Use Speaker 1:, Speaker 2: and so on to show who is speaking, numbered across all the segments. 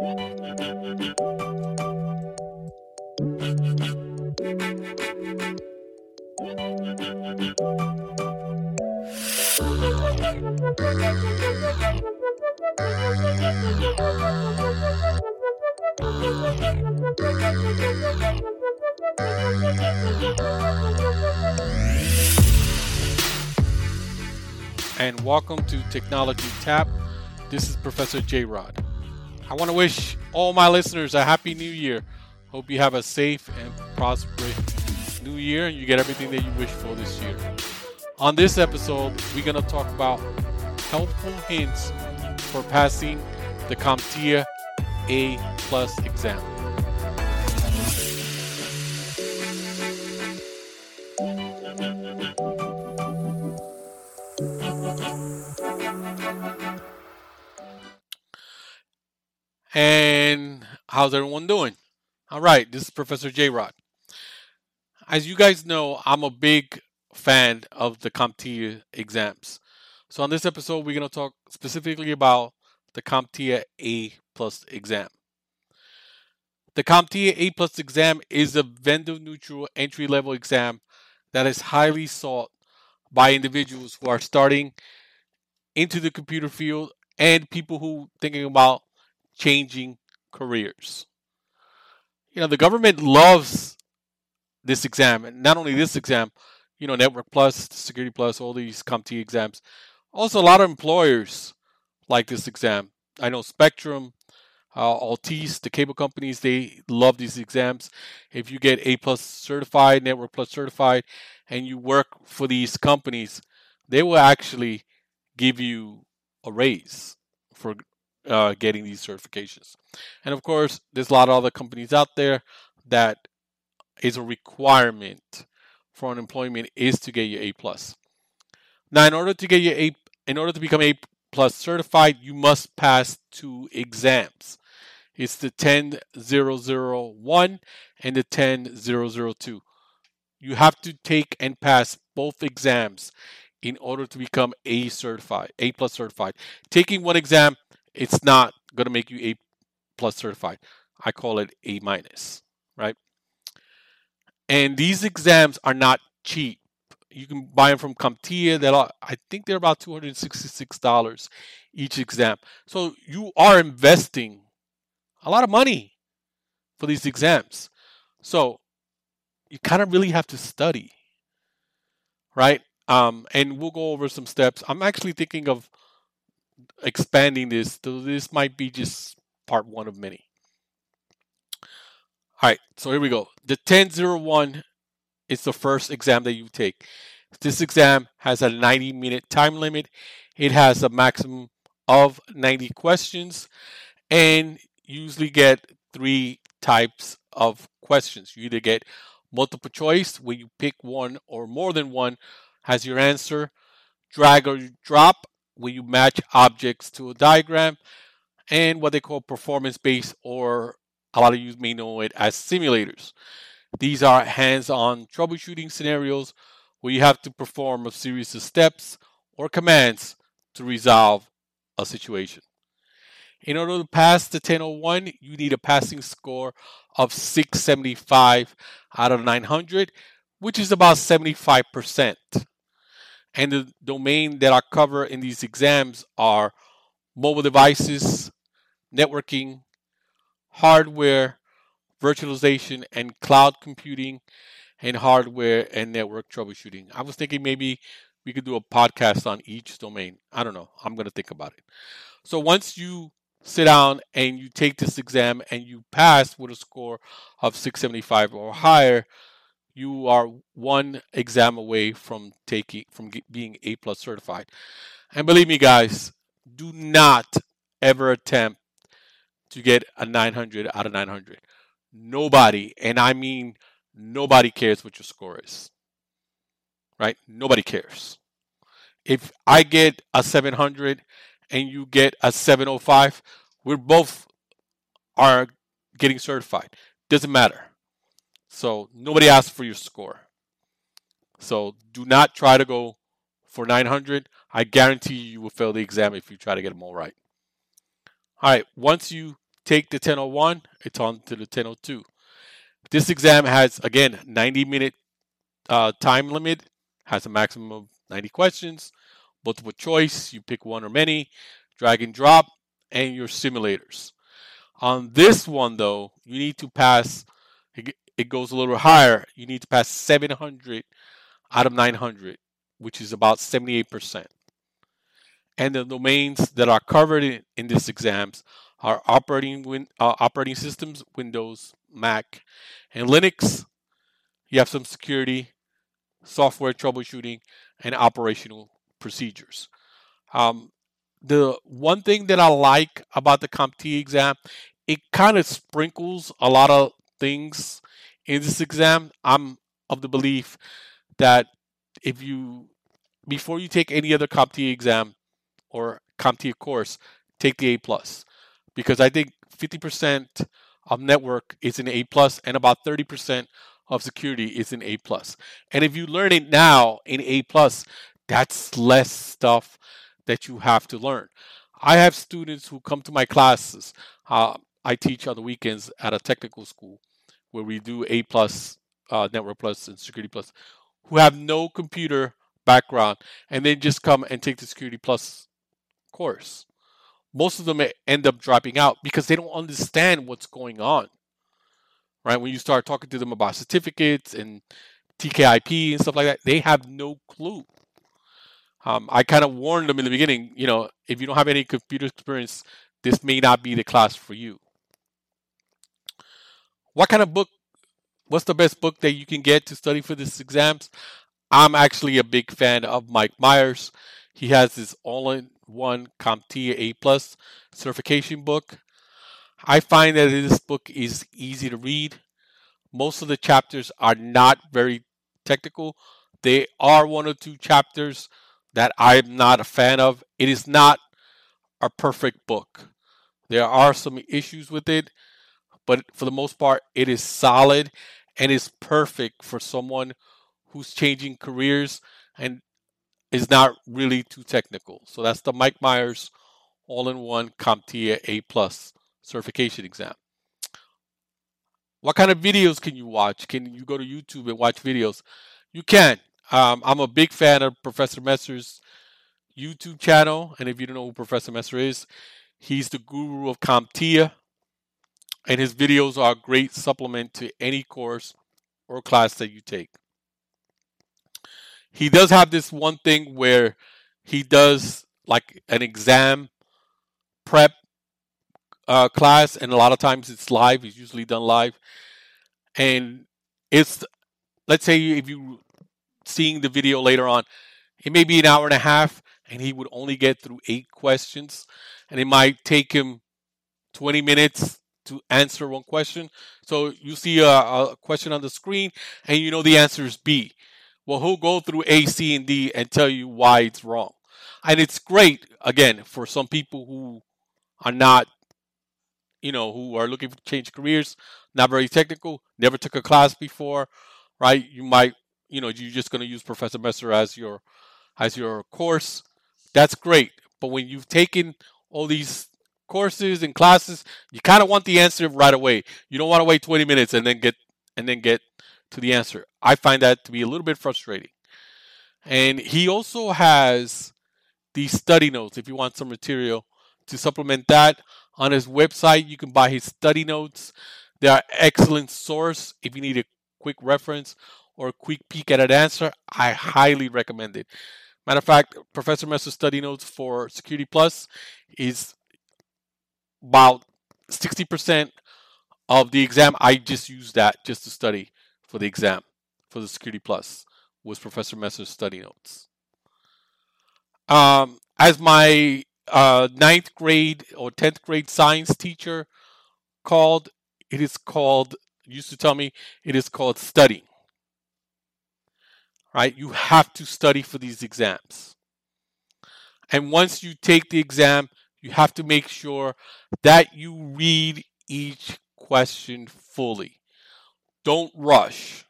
Speaker 1: and welcome to Technology Tap. This is Professor J Rod. I want to wish all my listeners a happy new year. Hope you have a safe and prosperous new year and you get everything that you wish for this year. On this episode, we're going to talk about helpful hints for passing the CompTIA A plus exam. And how's everyone doing? All right, this is Professor J Rod. As you guys know, I'm a big fan of the CompTIA exams. So on this episode, we're going to talk specifically about the CompTIA A plus exam. The CompTIA A plus exam is a vendor neutral entry level exam that is highly sought by individuals who are starting into the computer field and people who thinking about changing careers. You know, the government loves this exam, and not only this exam, you know, Network Plus, Security Plus, all these CompTIA exams. Also, a lot of employers like this exam. I know Spectrum, uh, Altice, the cable companies, they love these exams. If you get A plus certified, Network Plus certified, and you work for these companies, they will actually give you a raise for uh, getting these certifications. And of course, there's a lot of other companies out there that is a requirement for unemployment is to get your A plus. Now, in order to get your A, in order to become A plus certified, you must pass two exams. It's the 10001 and the 10002. You have to take and pass both exams in order to become A certified, A plus certified. Taking one exam it's not going to make you A plus certified. I call it A minus, right? And these exams are not cheap. You can buy them from CompTIA. That I think they're about two hundred sixty-six dollars each exam. So you are investing a lot of money for these exams. So you kind of really have to study, right? Um, and we'll go over some steps. I'm actually thinking of expanding this. This might be just part one of many. All right, so here we go. The 1001 is the first exam that you take. This exam has a 90 minute time limit. It has a maximum of 90 questions and usually get three types of questions. You either get multiple choice where you pick one or more than one as your answer, drag or drop where you match objects to a diagram, and what they call performance based, or a lot of you may know it as simulators. These are hands on troubleshooting scenarios where you have to perform a series of steps or commands to resolve a situation. In order to pass the 1001, you need a passing score of 675 out of 900, which is about 75%. And the domain that I cover in these exams are mobile devices, networking, hardware, virtualization, and cloud computing, and hardware and network troubleshooting. I was thinking maybe we could do a podcast on each domain. I don't know. I'm going to think about it. So once you sit down and you take this exam and you pass with a score of 675 or higher, you are one exam away from taking from being A plus certified. And believe me, guys, do not ever attempt to get a 900 out of 900. Nobody, and I mean nobody cares what your score is. Right? Nobody cares. If I get a 700 and you get a 705, we're both are getting certified. Doesn't matter. So nobody asks for your score. So do not try to go for 900. I guarantee you, you will fail the exam if you try to get them all right. All right, once you take the 1001, it's on to the 1002. This exam has, again, 90 minute uh, time limit, has a maximum of 90 questions, multiple choice, you pick one or many, drag and drop, and your simulators. On this one, though, you need to pass, it goes a little higher, you need to pass 700 out of 900, which is about 78%. And the domains that are covered in, in this exams are operating win, uh, operating systems, Windows, Mac, and Linux. You have some security, software troubleshooting, and operational procedures. Um, the one thing that I like about the CompTIA exam, it kind of sprinkles a lot of things in this exam. I'm of the belief that if you before you take any other CompTIA exam or CompTIA course, take the A plus because I think 50% of network is an A plus and about 30% of security is an A plus. And if you learn it now in A plus, that's less stuff that you have to learn. I have students who come to my classes. Uh, I teach on the weekends at a technical school where we do A plus, uh, Network Plus, and Security Plus, who have no computer background, and they just come and take the Security Plus course. Most of them end up dropping out because they don't understand what's going on. Right when you start talking to them about certificates and TKIP and stuff like that, they have no clue. Um, I kind of warned them in the beginning. You know, if you don't have any computer experience, this may not be the class for you. What kind of book? What's the best book that you can get to study for this exams? I'm actually a big fan of Mike Meyers. He has this all-in-one CompTIA A plus certification book. I find that this book is easy to read. Most of the chapters are not very technical. They are one or two chapters that I'm not a fan of. It is not a perfect book. There are some issues with it, but for the most part, it is solid and is perfect for someone who's changing careers and is not really too technical. So that's the Mike Meyers all-in-one CompTIA A plus certification exam. What kind of videos can you watch? Can you go to YouTube and watch videos? You can. Um, I'm a big fan of Professor Messer's YouTube channel, and if you don't know who Professor Messer is, he's the guru of CompTIA, and his videos are a great supplement to any course or class that you take. He does have this one thing where he does like an exam prep uh, class, and a lot of times it's live. It's usually done live, and it's let's say if you seeing the video later on. It may be an hour and a half, and he would only get through eight questions, and it might take him 20 minutes to answer one question. So you see a, a question on the screen, and you know the answer is B. Well, he'll go through A, C, and D and tell you why it's wrong. And it's great, again, for some people who are not, you know, who are looking to change careers, not very technical, never took a class before, right? You might you know you're just going to use Professor Messer as your as your course, that's great. But when you've taken all these courses and classes, you kind of want the answer right away. You don't want to wait 20 minutes and then get and then get to the answer. I find that to be a little bit frustrating. And he also has these study notes if you want some material to supplement that on his website. You can buy his study notes. They are excellent source if you need a quick reference or a quick peek at an answer, I highly recommend it. Matter of fact, Professor Messer's study notes for Security Plus is about 60% of the exam. I just used that just to study for the exam for the Security Plus was Professor Messer's study notes. Um, as my uh, ninth grade or 10th grade science teacher called, it is called, used to tell me, it is called studying right? You have to study for these exams. And once you take the exam, you have to make sure that you read each question fully. Don't rush.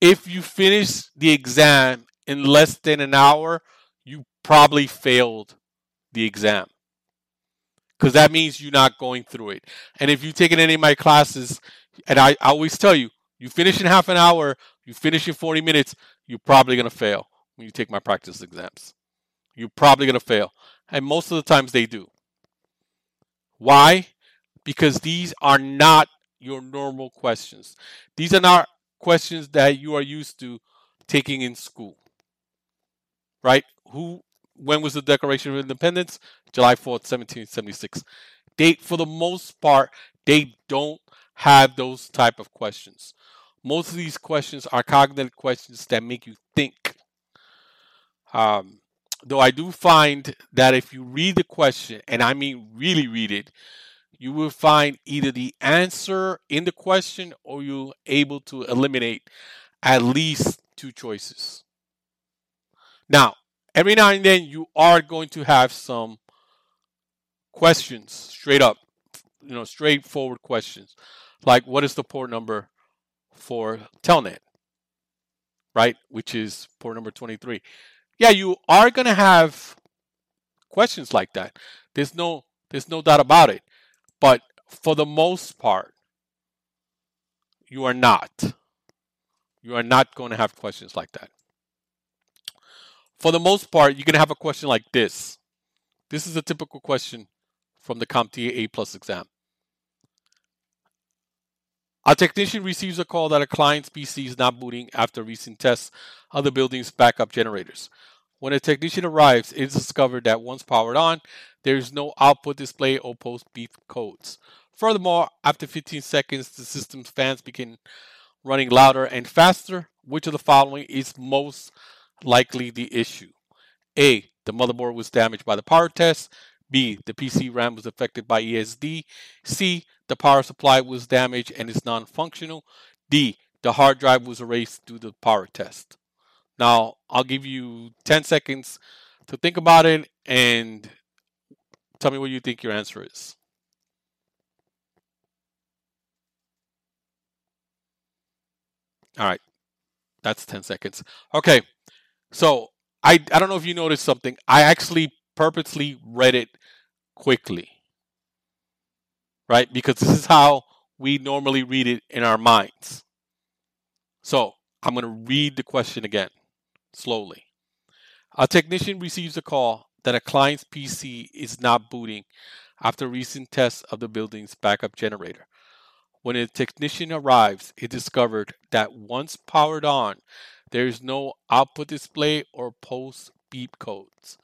Speaker 1: If you finish the exam in less than an hour, you probably failed the exam. because that means you're not going through it. And if you've taken any of my classes, and I, I always tell you, you finish in half an hour, you finish in 40 minutes, you're probably going to fail when you take my practice exams. You're probably going to fail. And most of the times they do. Why? Because these are not your normal questions. These are not questions that you are used to taking in school. Right? Who when was the Declaration of Independence? July 4th, 1776. They for the most part, they don't have those type of questions. Most of these questions are cognitive questions that make you think. Um, though I do find that if you read the question, and I mean really read it, you will find either the answer in the question or you're able to eliminate at least two choices. Now, every now and then you are going to have some questions straight up, you know, straightforward questions. Like, what is the port number for Telnet? Right? Which is port number 23. Yeah, you are going to have questions like that. There's no there's no doubt about it. But for the most part, you are not. You are not going to have questions like that. For the most part, you're going to have a question like this. This is a typical question from the CompTIA A plus exam. A technician receives a call that a client's PC is not booting after recent tests of the building's backup generators. When a technician arrives, it is discovered that once powered on, there is no output display or post beep codes. Furthermore, after 15 seconds, the system's fans begin running louder and faster. Which of the following is most likely the issue? A. The motherboard was damaged by the power test. B. The PC RAM was affected by ESD. C. The power supply was damaged and is non functional. D. The hard drive was erased due to the power test. Now, I'll give you 10 seconds to think about it and Tell me what you think your answer is. All right. That's 10 seconds. Okay. So I, I don't know if you noticed something. I actually purposely read it quickly. Right? Because this is how we normally read it in our minds. So I'm going to read the question again slowly. A technician receives a call that a client's PC is not booting after recent tests of the building's backup generator. When a technician arrives, it discovered that once powered on, there is no output display or post beep codes.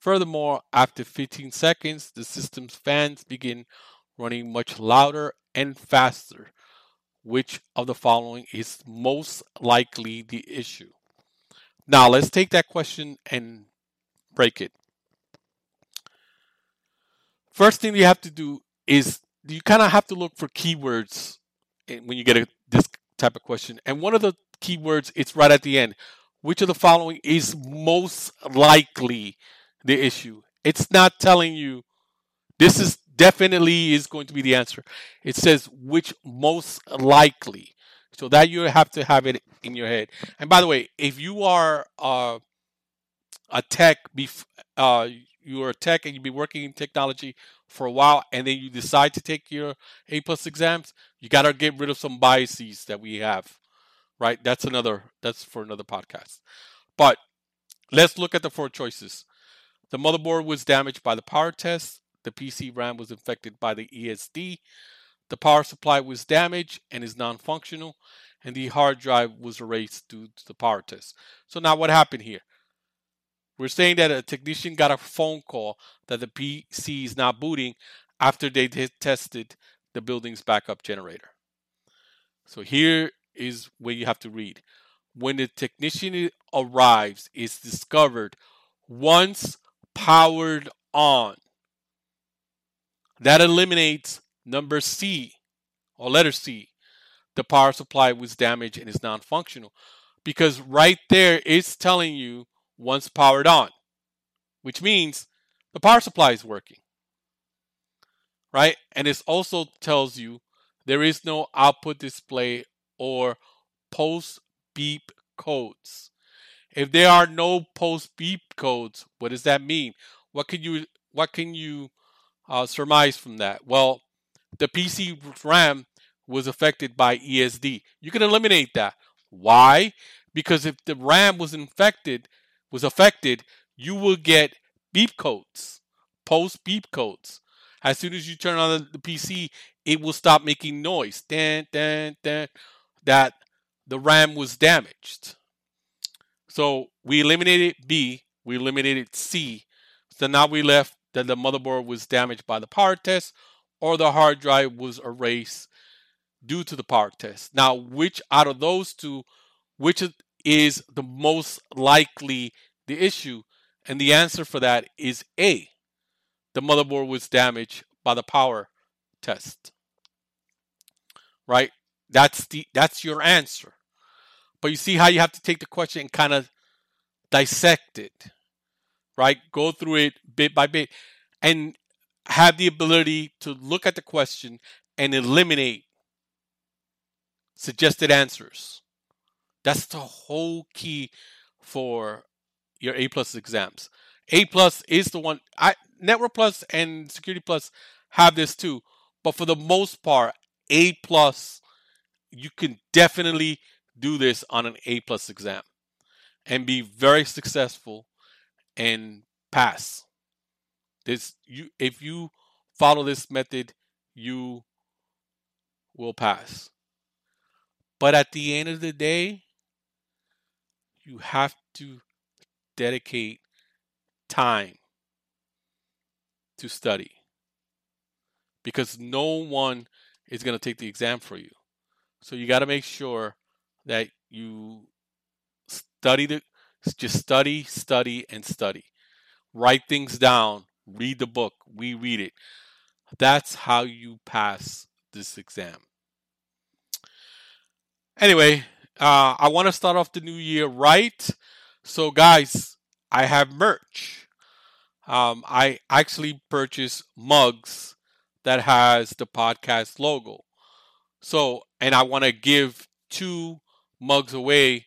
Speaker 1: Furthermore, after 15 seconds, the system's fans begin running much louder and faster. Which of the following is most likely the issue? Now, let's take that question and break it. First thing you have to do is you kind of have to look for keywords when you get a, this type of question. And one of the keywords, it's right at the end. Which of the following is most likely the issue? It's not telling you this is definitely is going to be the answer. It says which most likely. So that you have to have it in your head. And by the way, if you are uh, a tech, bef- uh, you're a tech and you've been working in technology for a while and then you decide to take your A plus exams, you got to get rid of some biases that we have, right? That's another, that's for another podcast. But let's look at the four choices. The motherboard was damaged by the power test. The PC RAM was infected by the ESD. The power supply was damaged and is non functional. And the hard drive was erased due to the power test. So now what happened here? We're saying that a technician got a phone call that the PC is not booting after they tested the building's backup generator. So here is where you have to read. When the technician arrives, it's discovered once powered on. That eliminates number C or letter C. The power supply was damaged and is non functional. Because right there it's telling you once powered on, which means the power supply is working. Right? And it also tells you there is no output display or post beep codes. If there are no post beep codes, what does that mean? What can you what can you uh, surmise from that? Well, the PC RAM was affected by ESD. You can eliminate that. Why? Because if the RAM was infected, was affected, you will get beep codes, post beep codes. As soon as you turn on the PC, it will stop making noise. That the RAM was damaged. So we eliminated B, we eliminated C. So now we left that the motherboard was damaged by the power test or the hard drive was erased due to the power test. Now, which out of those two, which is the most likely the issue? And the answer for that is A. The motherboard was damaged by the power test. Right? That's the that's your answer. But you see how you have to take the question and kind of dissect it. Right? Go through it bit by bit and have the ability to look at the question and eliminate suggested answers. That's the whole key for your A plus exams. A plus is the one. I Network Plus and Security Plus have this too, but for the most part, A plus you can definitely do this on an A plus exam and be very successful and pass. This you if you follow this method, you will pass. But at the end of the day, you have to dedicate time to study because no one is going to take the exam for you. So you got to make sure that you study the just study, study and study. Write things down, read the book, we read it. That's how you pass this exam. Anyway, uh, I want to start off the new year right. So, guys, I have merch. Um, I actually purchased mugs that has the podcast logo. So, and I want to give two mugs away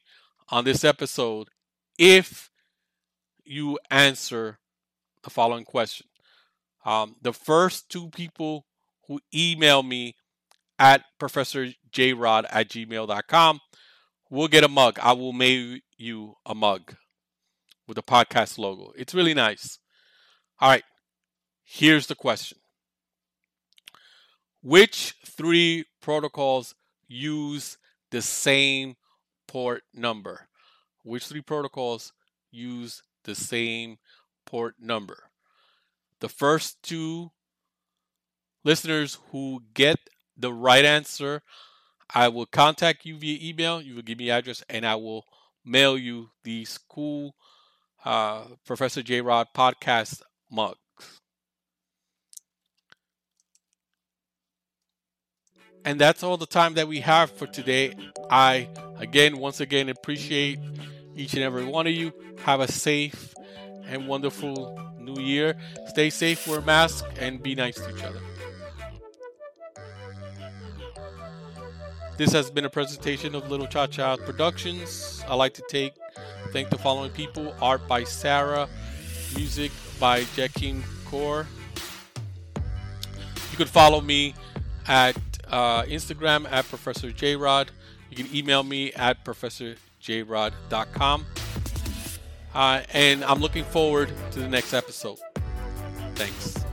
Speaker 1: on this episode if you answer the following question. Um, the first two people who email me at professorjrod at gmail.com will get a mug. I will mail you a mug with a podcast logo. It's really nice. All right, here's the question Which three protocols use the same port number? Which three protocols use the same port number? The first two listeners who get the right answer, I will contact you via email. You will give me address, and I will mail you the school uh, Professor J Rod podcast mugs. And that's all the time that we have for today. I, again, once again, appreciate each and every one of you. Have a safe and wonderful new year. Stay safe, wear a mask, and be nice to each other. This has been a presentation of Little Cha Cha Productions. I'd like to take thank the following people: art by Sarah, music by Jakim Core. You can follow me at uh, Instagram at Professor JRod. You can email me at professorjrod.com. Uh, and I'm looking forward to the next episode. Thanks.